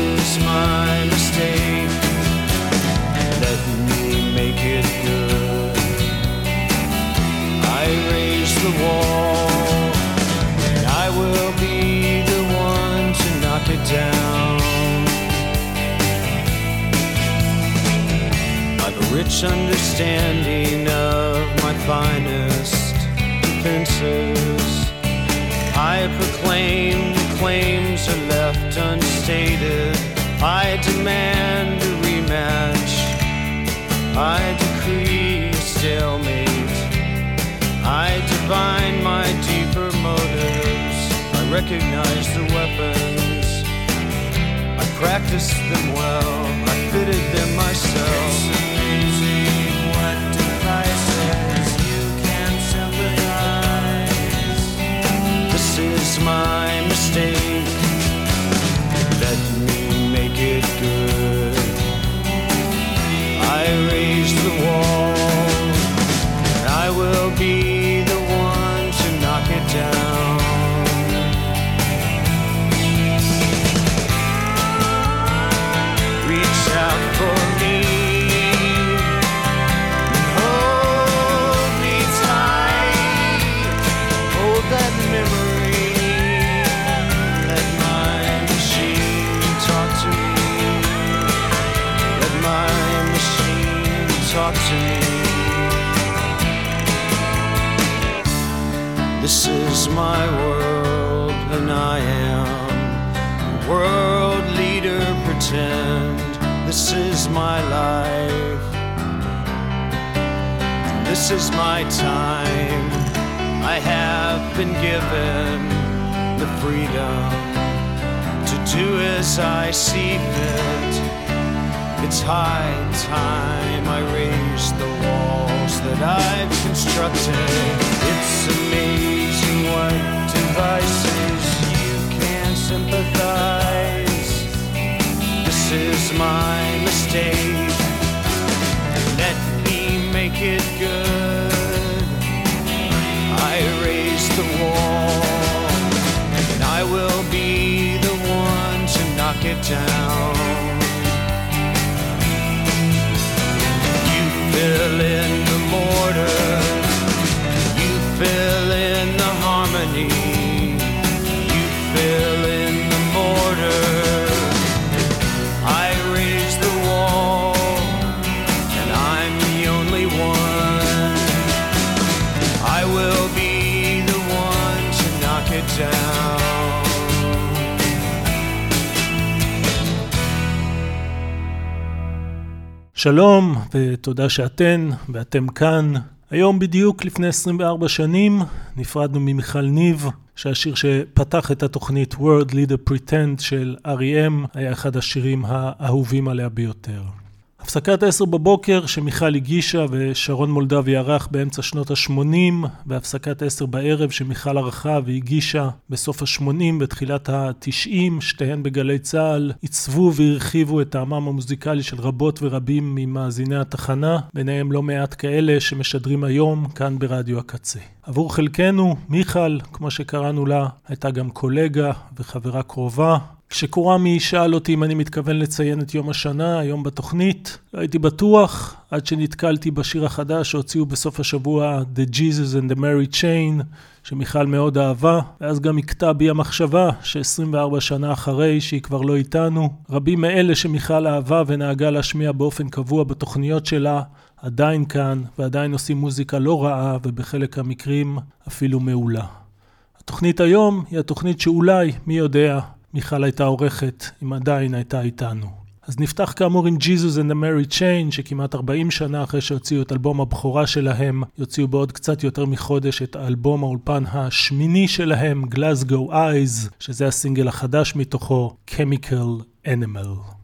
Is my mistake. Let me make it good. I raise the wall, and I will be the one to knock it down. I've a rich understanding of my finest defenses. I proclaim the claims are left unstated. I demand a rematch. I decree a stalemate. I divine my deeper motives. I recognize the weapons. I practiced them well. I fitted them myself. It's amazing what devices you can sympathize. This is my This is my world, and I am a world leader. Pretend this is my life. and This is my time. I have been given the freedom to do as I see fit. It's high time I raise the walls that I've constructed. It's amazing fill in the mortar, harmony, you fill in the mortar. I raise the wall, and I'm the only one. I will be the one to knock it down. שלום, ותודה שאתן ואתם כאן. היום בדיוק לפני 24 שנים נפרדנו ממיכל ניב, שהשיר שפתח את התוכנית World Leader Pretend של R.E.M. היה אחד השירים האהובים עליה ביותר. הפסקת עשר בבוקר שמיכל הגישה ושרון מולדבי ערך באמצע שנות ה-80 והפסקת עשר בערב שמיכל ערכה והגישה בסוף ה-80 ותחילת ה-90, שתיהן בגלי צה"ל, עיצבו והרחיבו את טעמם המוזיקלי של רבות ורבים ממאזיני התחנה, ביניהם לא מעט כאלה שמשדרים היום כאן ברדיו הקצה. עבור חלקנו, מיכל, כמו שקראנו לה, הייתה גם קולגה וחברה קרובה, כשקורמי שאל אותי אם אני מתכוון לציין את יום השנה, היום בתוכנית, הייתי בטוח, עד שנתקלתי בשיר החדש שהוציאו בסוף השבוע The Jesus and the Mary Chain, שמיכל מאוד אהבה, ואז גם הכתה בי המחשבה ש-24 שנה אחרי שהיא כבר לא איתנו, רבים מאלה שמיכל אהבה ונהגה להשמיע באופן קבוע בתוכניות שלה, עדיין כאן, ועדיין עושים מוזיקה לא רעה, ובחלק המקרים אפילו מעולה. התוכנית היום היא התוכנית שאולי, מי יודע, מיכל הייתה עורכת, אם עדיין הייתה איתנו. אז נפתח כאמור עם Jesus and the Mary Chain, שכמעט 40 שנה אחרי שהוציאו את אלבום הבכורה שלהם, יוציאו בעוד קצת יותר מחודש את אלבום האולפן השמיני שלהם, Glasgow Eyes, שזה הסינגל החדש מתוכו, Chemical Animal.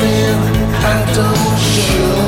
I don't show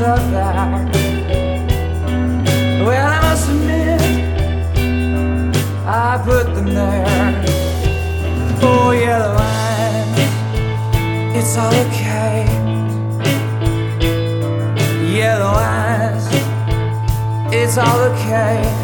so loud. Well, I must admit, I put them there. Oh, yellow eyes, it's all okay. Yellow eyes, it's all okay.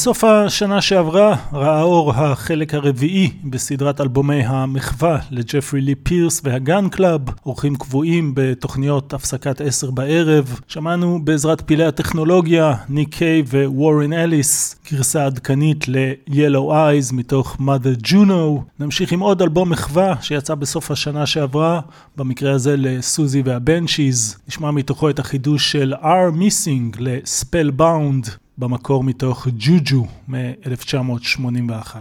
בסוף השנה שעברה ראה אור החלק הרביעי בסדרת אלבומי המחווה לג'פרי לי פירס והגן קלאב, אורחים קבועים בתוכניות הפסקת עשר בערב. שמענו בעזרת פילי הטכנולוגיה, ניק קיי ווורן אליס, גרסה עדכנית ל-Yellow Eyes מתוך mother Juno. נמשיך עם עוד אלבום מחווה שיצא בסוף השנה שעברה, במקרה הזה לסוזי והבנצ'יז. נשמע מתוכו את החידוש של R Missing ל-Spellbound. במקור מתוך ג'וג'ו מ-1981.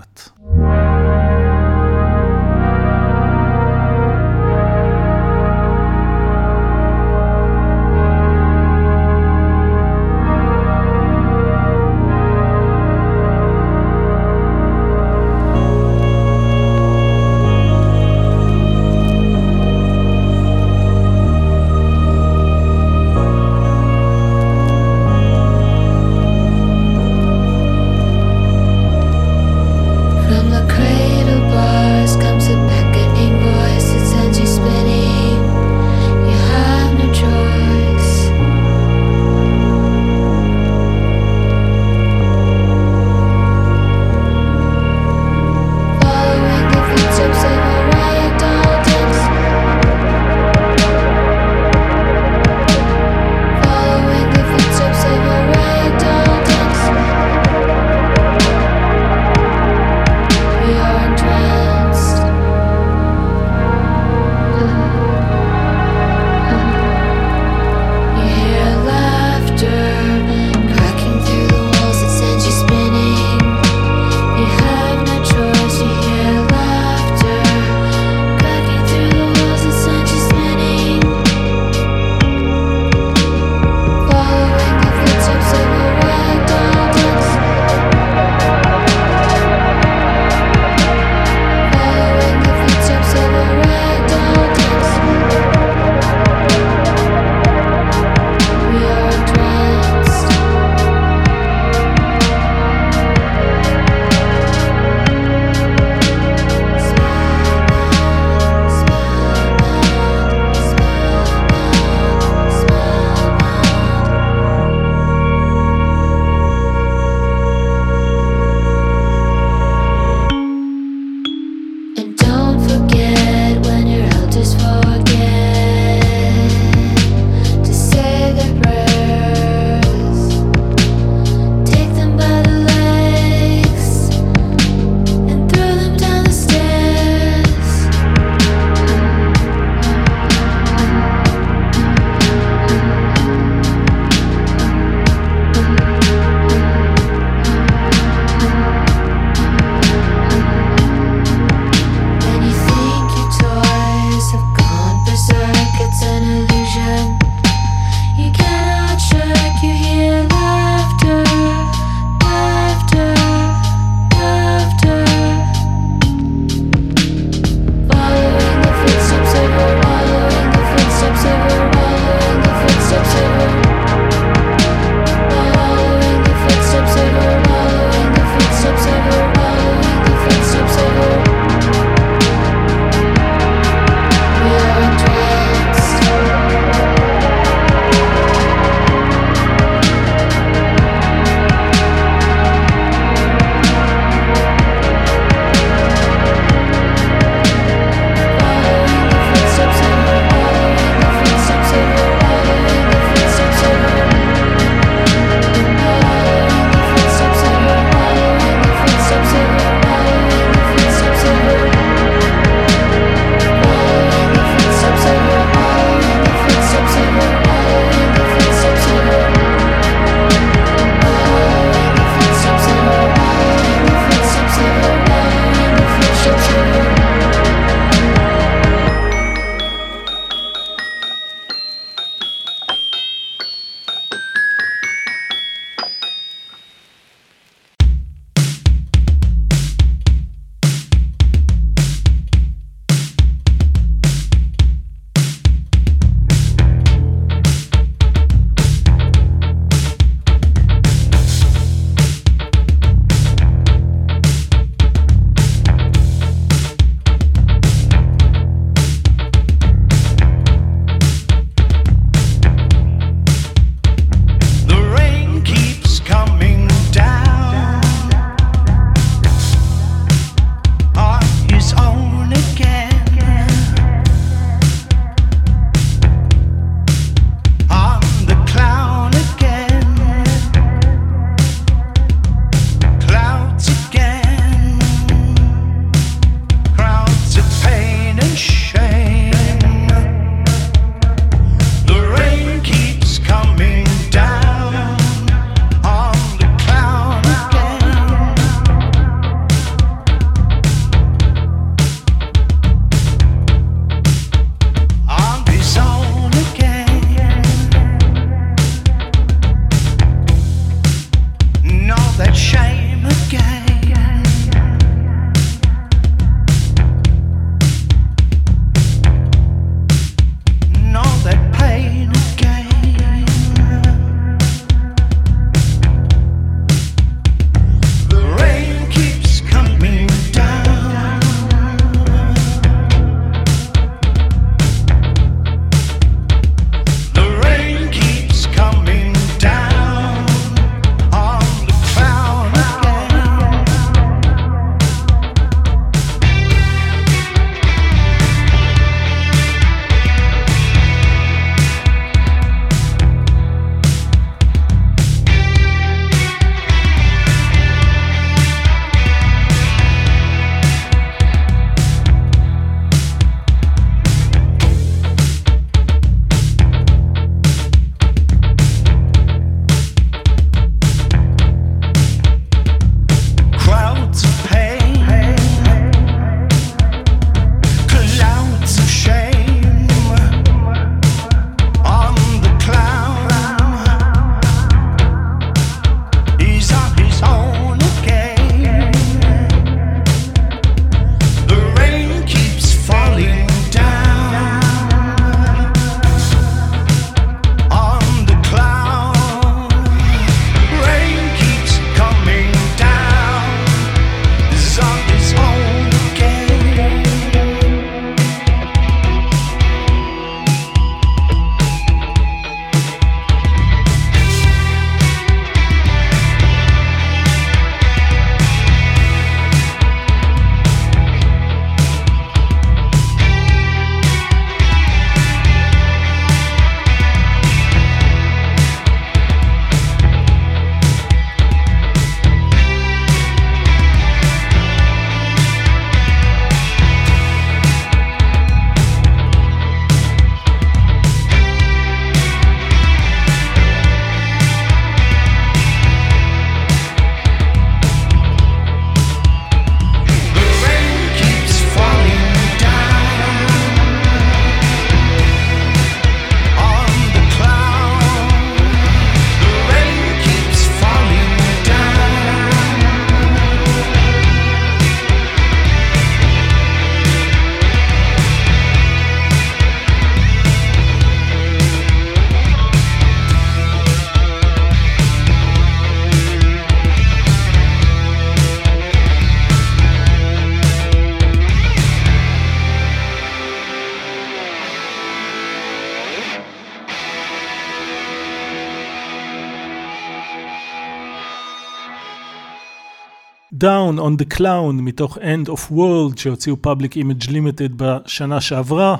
Down on the Clown מתוך End of World שהוציאו Public Image Limited בשנה שעברה.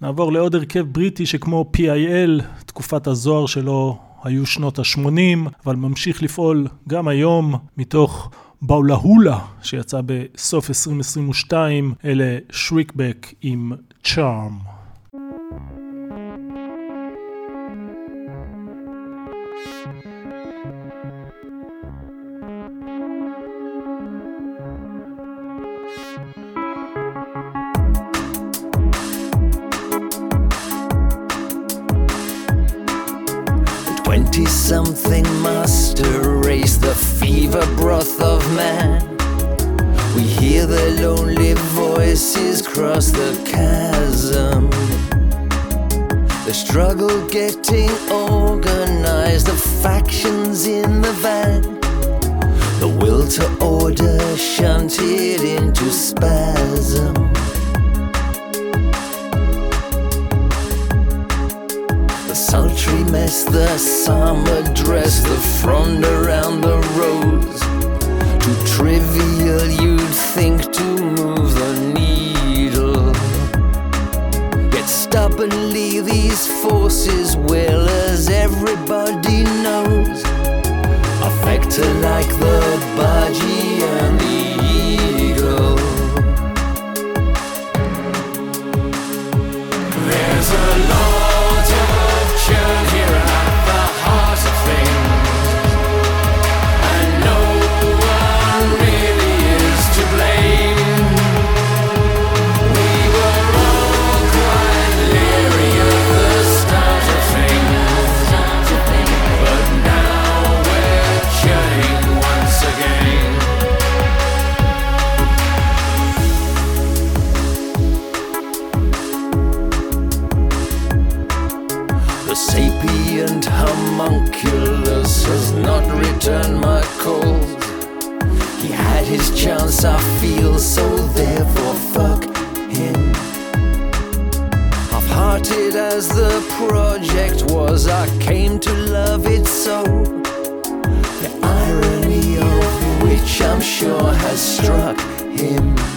נעבור לעוד הרכב בריטי שכמו PIL, תקופת הזוהר שלו היו שנות ה-80, אבל ממשיך לפעול גם היום מתוך באולהולה שיצא בסוף 2022, אלה שריקבק עם צ'ארם. 20 something must erase the fever broth of man. We hear their lonely voices cross the chasm. The struggle getting organized, the factions in the van. The will to order shunted into spasm. Sultry mess, the summer dress, the frond around the roads. Too trivial, you'd think to move the needle. Yet stubbornly, these forces, well as everybody knows, affect her like the budgie and the chance, I feel, so therefore fuck him. Half hearted as the project was, I came to love it so. The irony of which I'm sure has struck him.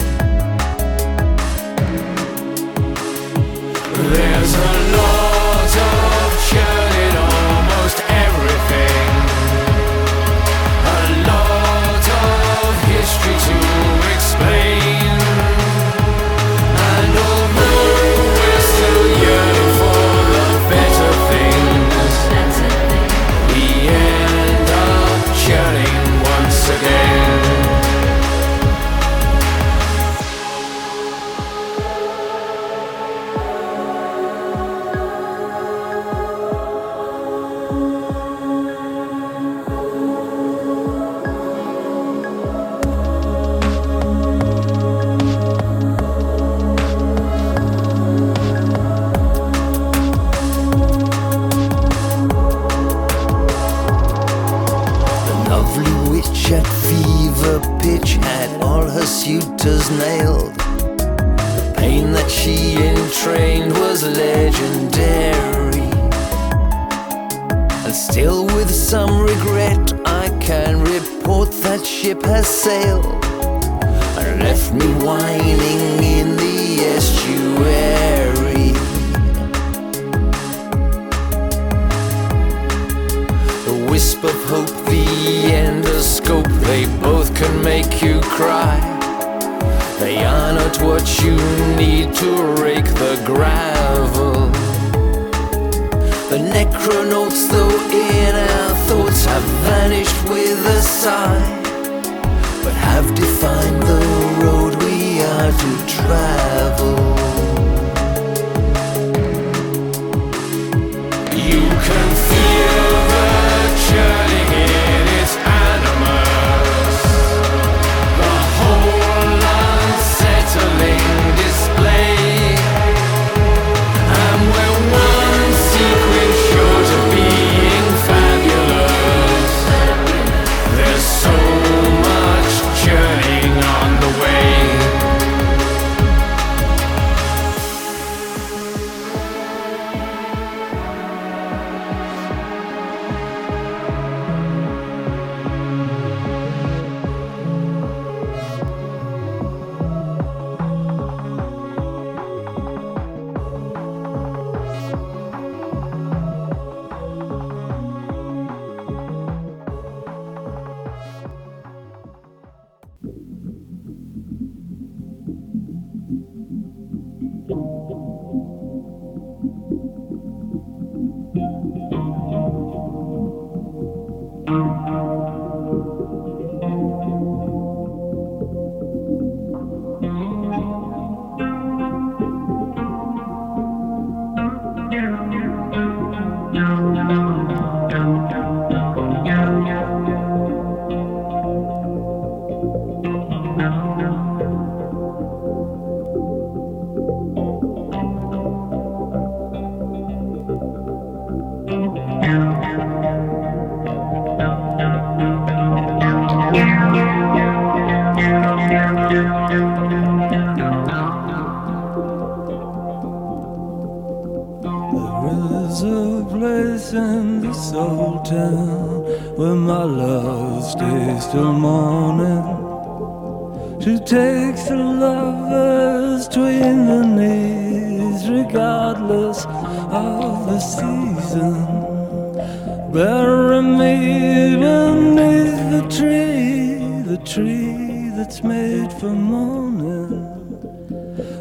Tree, that's made for mourning.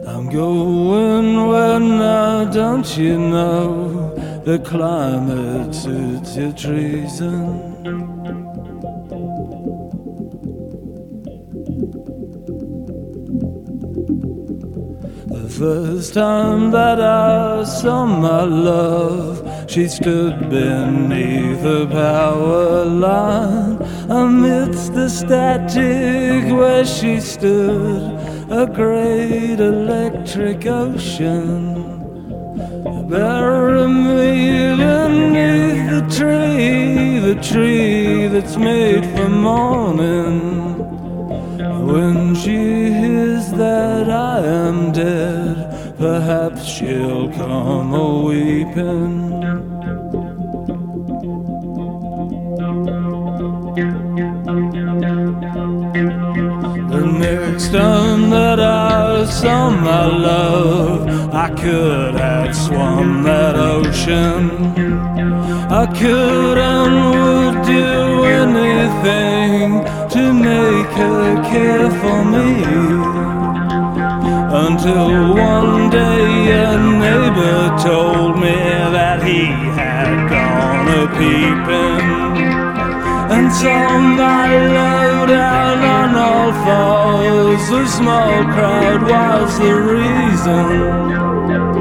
I'm going where now, don't you know? The climate suits your treason. The first time that I saw my love, she stood beneath the power line. Amidst the static where she stood, a great electric ocean. Bury me beneath the tree, the tree that's made for mourning. When she hears that I am dead, perhaps she'll come a weeping. Next that I saw my love, I could have swum that ocean. I could and would do anything to make her care for me. Until one day a neighbor told me that he had gone a peeping and saw my love all fours. Small crowd was the reason.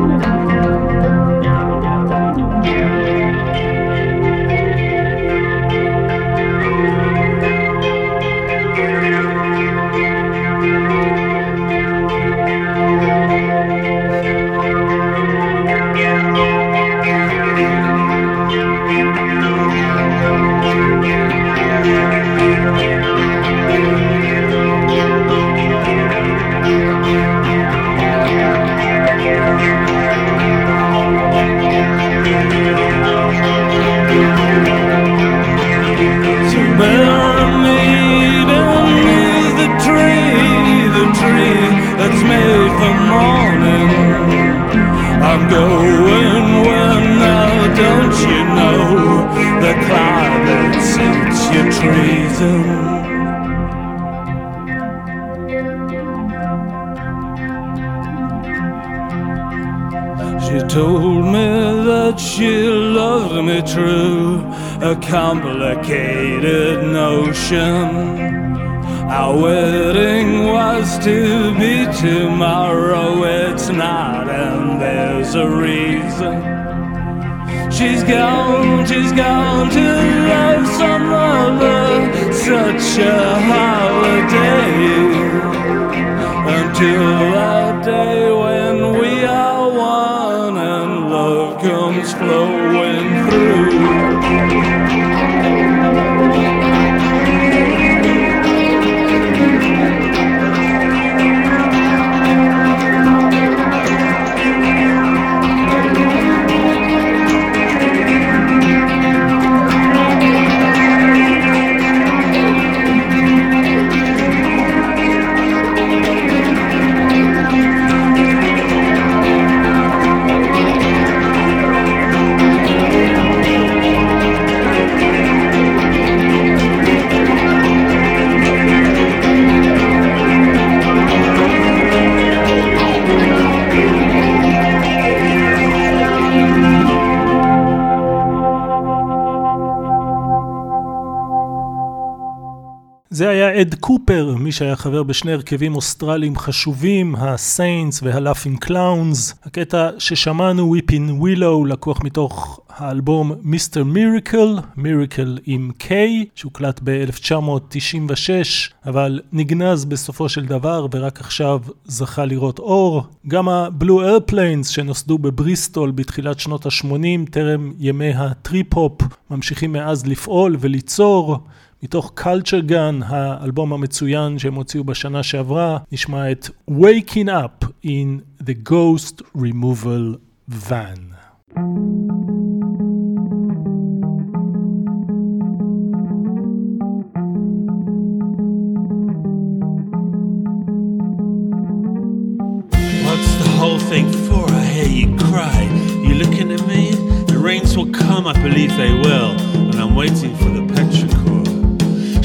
זה היה אד קופר, מי שהיה חבר בשני הרכבים אוסטרליים חשובים, הסיינס והלאפינג קלאונס. הקטע ששמענו, Weeping Willow, לקוח מתוך האלבום מיסטר מיריקל, מיריקל עם K, שהוקלט ב-1996, אבל נגנז בסופו של דבר ורק עכשיו זכה לראות אור. גם הבלו איירפליינס שנוסדו בבריסטול בתחילת שנות ה-80, טרם ימי הטריפ-הופ, ממשיכים מאז לפעול וליצור. מתוך culture gun, האלבום המצוין שהם הוציאו בשנה שעברה, נשמע את Waking Up in the Ghost Removal Van. whole thing for. I hear you cry. You looking at me? The rains will come, I believe they will. And I'm waiting for the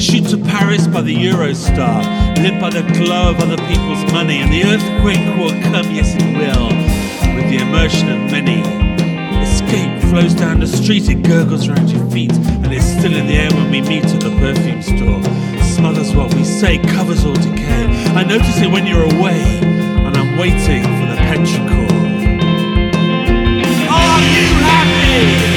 shoot to Paris by the Eurostar, live by the glow of other people's money, and the earthquake will come, yes it will, with the immersion of many. Escape flows down the street, it gurgles around your feet, and it's still in the air when we meet at the perfume store. Smothers what we say, covers all decay. I notice it when you're away, and I'm waiting for the petrichor. Are you happy?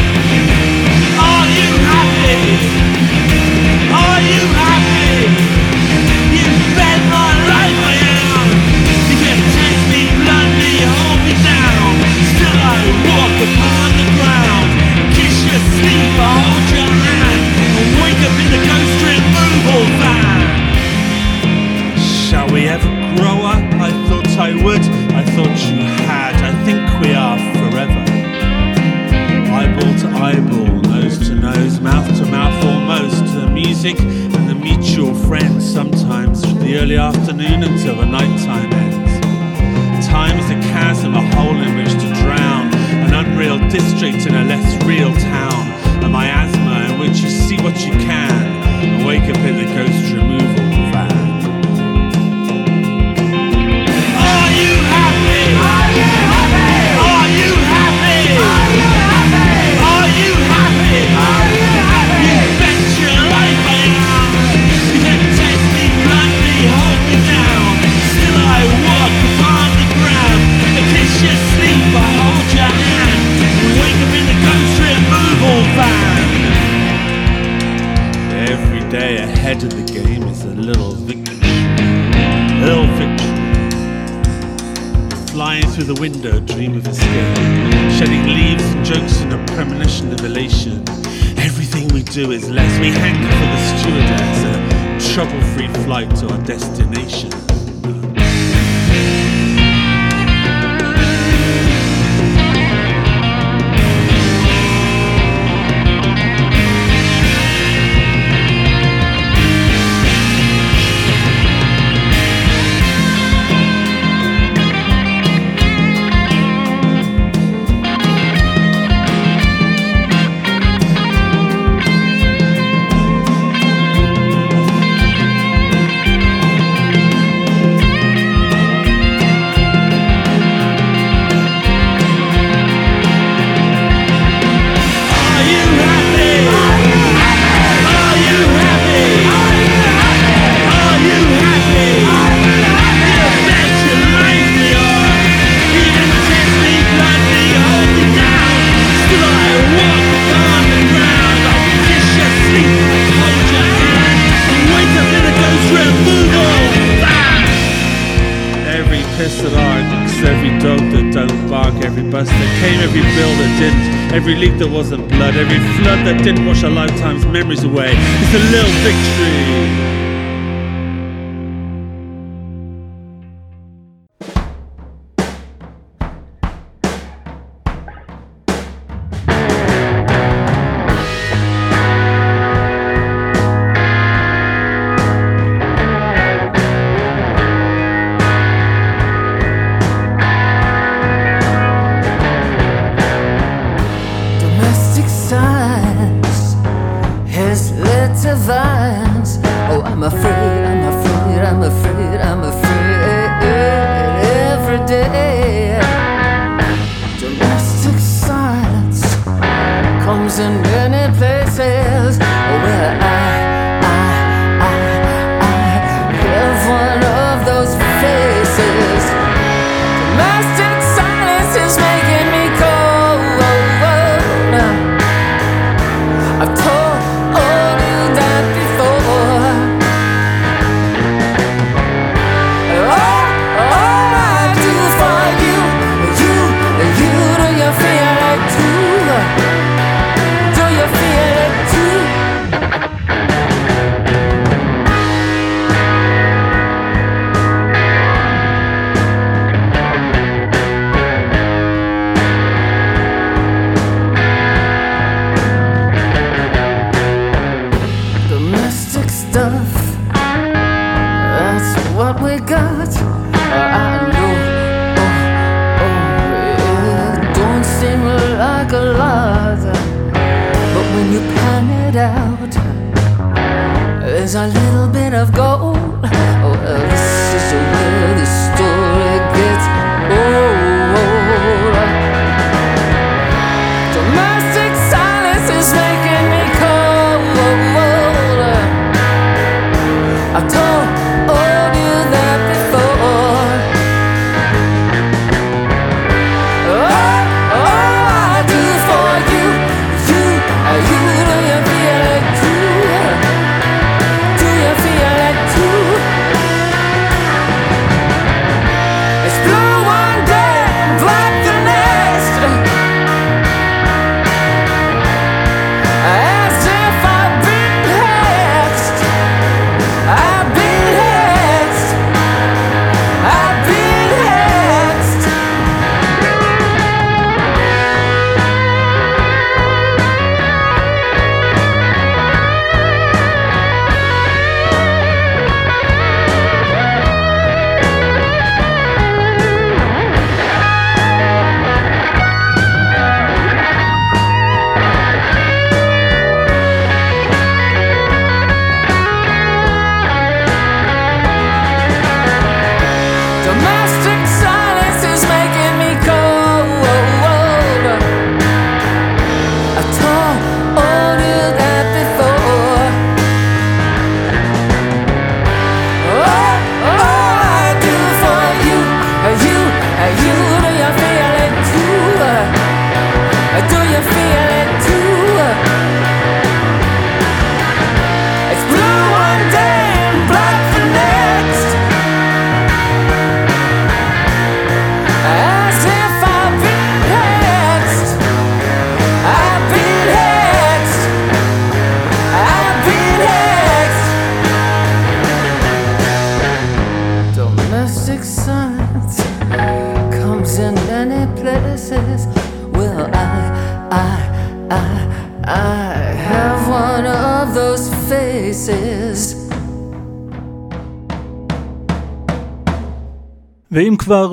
Every leak that wasn't blood, every flood that didn't wash a lifetime's memories away. It's a little victory.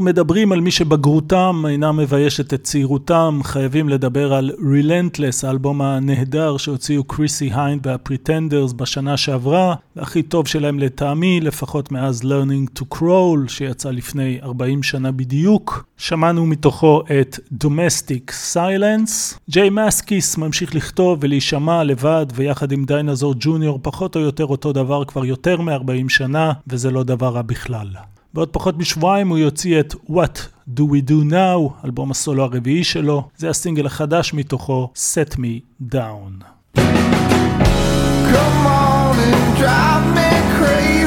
מדברים על מי שבגרותם אינה מביישת את צעירותם, חייבים לדבר על Relentless, האלבום הנהדר שהוציאו קריסי היינד והפריטנדרס בשנה שעברה, והכי טוב שלהם לטעמי, לפחות מאז Learning to Crawl, שיצא לפני 40 שנה בדיוק. שמענו מתוכו את Domestic Silence. ג'יי מסקיס ממשיך לכתוב ולהישמע לבד ויחד עם דיינזור ג'וניור פחות או יותר אותו דבר כבר יותר מ-40 שנה, וזה לא דבר רע בכלל. בעוד פחות משבועיים הוא יוציא את What Do We Do Now, אלבום הסולו הרביעי שלו. זה הסינגל החדש מתוכו, Set Me Down. Come on and drive me crazy.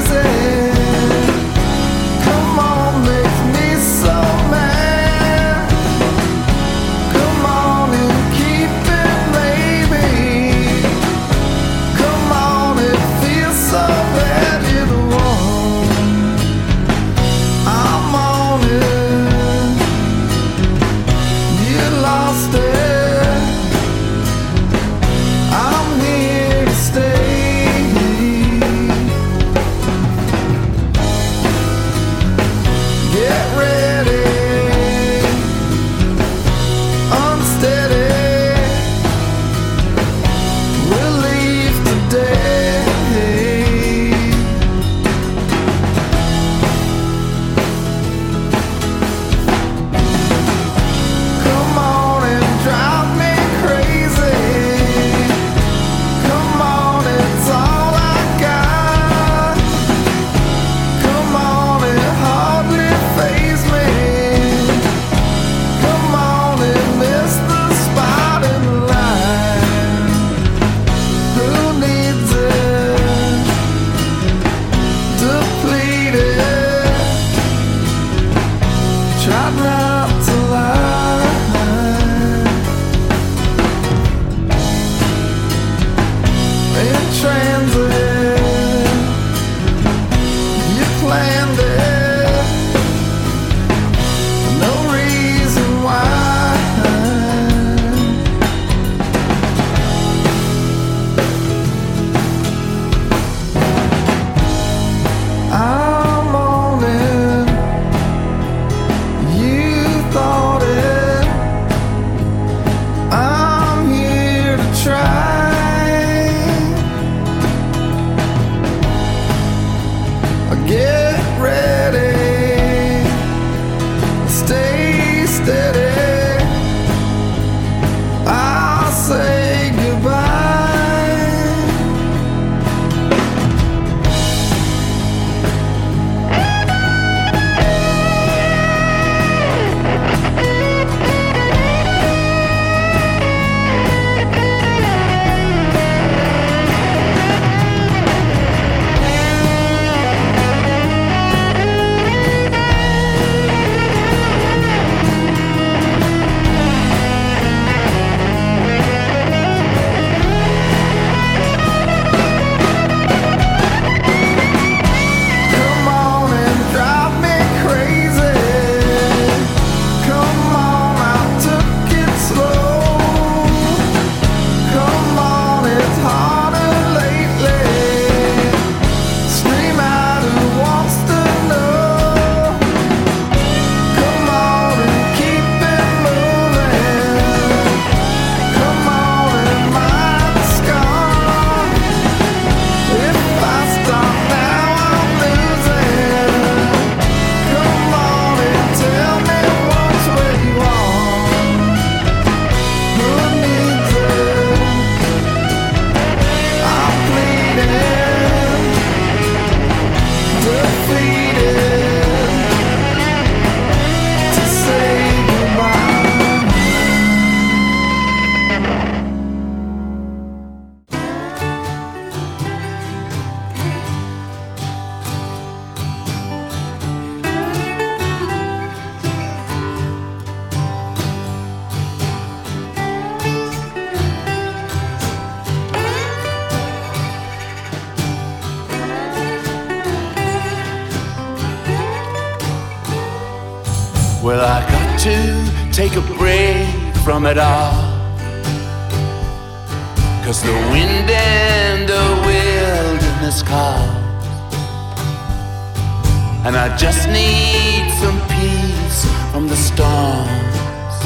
Well, I got to take a break from it all. Cause the wind and the wilderness calls. And I just need some peace from the storms.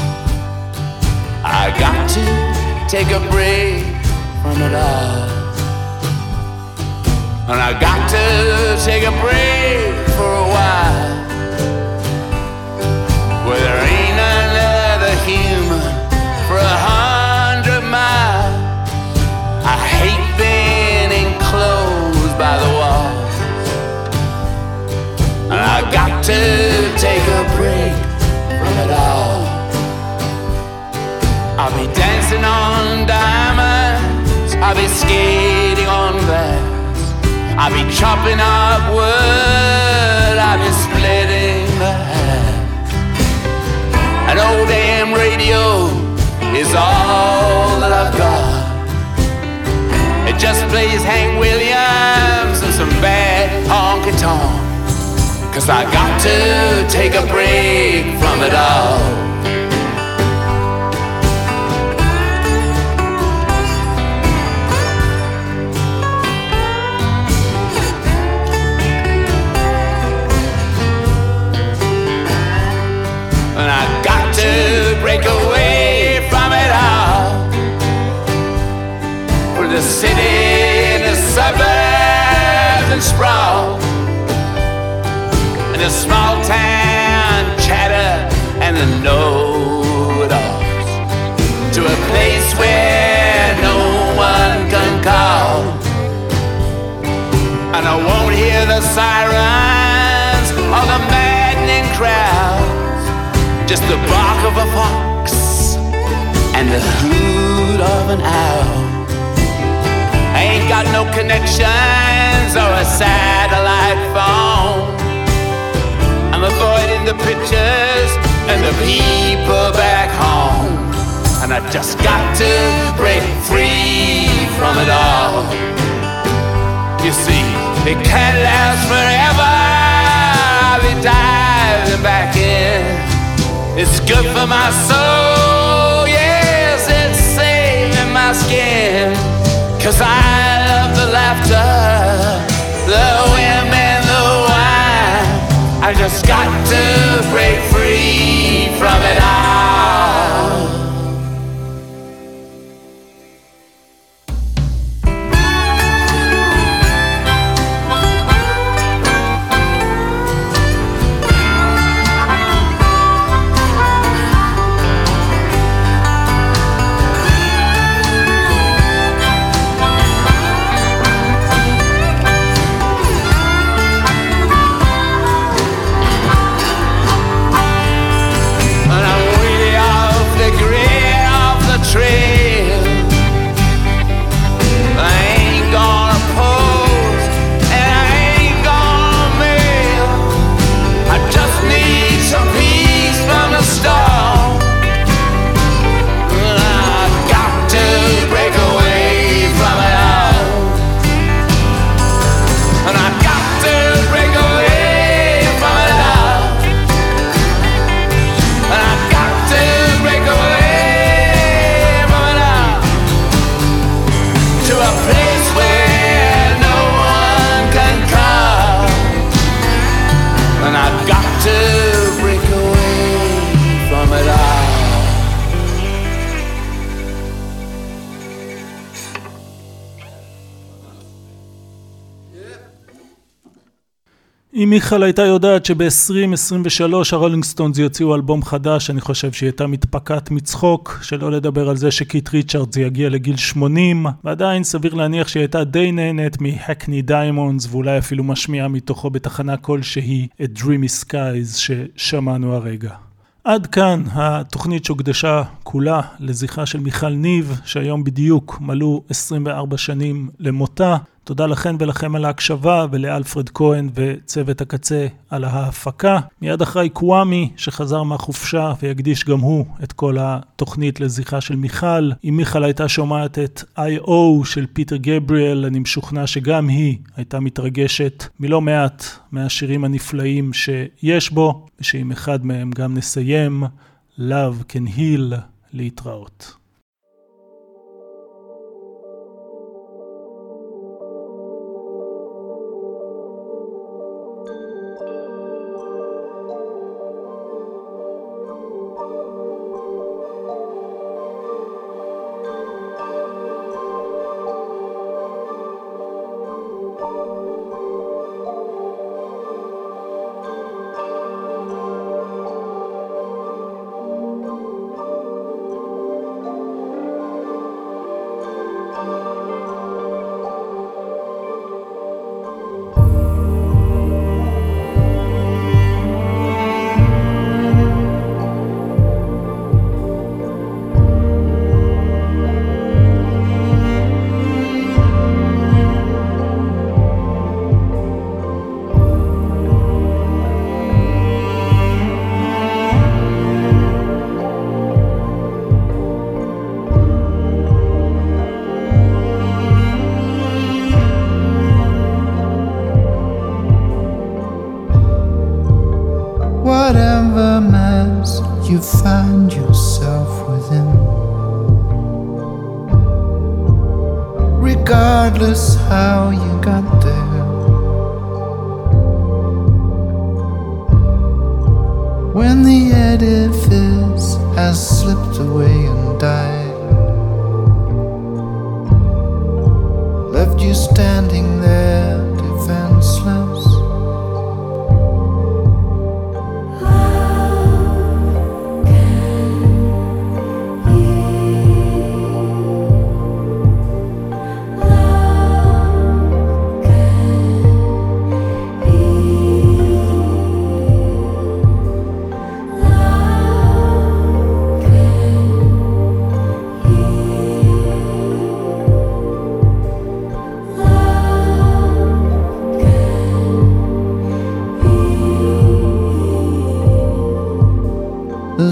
I got to take a break from it all. And I got to take a break for a while. Where there ain't another human for a hundred miles. I hate being enclosed by the walls. And I got to take a break from it all. I'll be dancing on diamonds. I'll be skating on glass. I'll be chopping up wood. I'll be splitting. An old damn radio is all that I've got. It just plays Hank Williams and some bad honky tonk. Cause I got to take a break from it all. The city the suburbs and sprawl. And the small town chatter and the know-it-alls. To a place where no one can call. And I won't hear the sirens or the maddening crowds. Just the bark of a fox and the hoot of an owl. Got no connections or a satellite phone. I'm avoiding the pictures and the people back home. And I just got to break free from it all. You see, it can't last forever. I'll be diving back in. It's good for my soul, yes, it's saving my skin. Cause I the the women, the wine. I just got to break free from it all. מיכל הייתה יודעת שב-2023 הרולינג סטונס יוציאו אלבום חדש, אני חושב שהיא הייתה מתפקעת מצחוק, שלא לדבר על זה שקיט ריצ'רדס יגיע לגיל 80, ועדיין סביר להניח שהיא הייתה די נהנית מהקני דיימונדס, ואולי אפילו משמיעה מתוכו בתחנה כלשהי את Dreamy Skies ששמענו הרגע. עד כאן התוכנית שהוקדשה כולה לזכרה של מיכל ניב, שהיום בדיוק מלאו 24 שנים למותה. תודה לכן ולכם על ההקשבה, ולאלפרד כהן וצוות הקצה על ההפקה. מיד אחרי קוואמי, שחזר מהחופשה ויקדיש גם הוא את כל התוכנית לזכרה של מיכל. אם מיכל הייתה שומעת את I.O. של פיטר גבריאל, אני משוכנע שגם היא הייתה מתרגשת מלא מעט מהשירים הנפלאים שיש בו, ושעם אחד מהם גם נסיים, Love can heal, להתראות.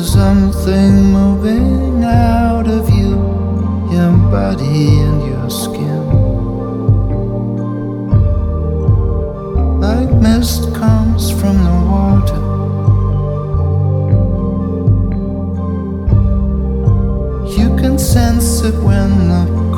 Something moving out of you, your body and your skin. Like mist comes from the water. You can sense it when the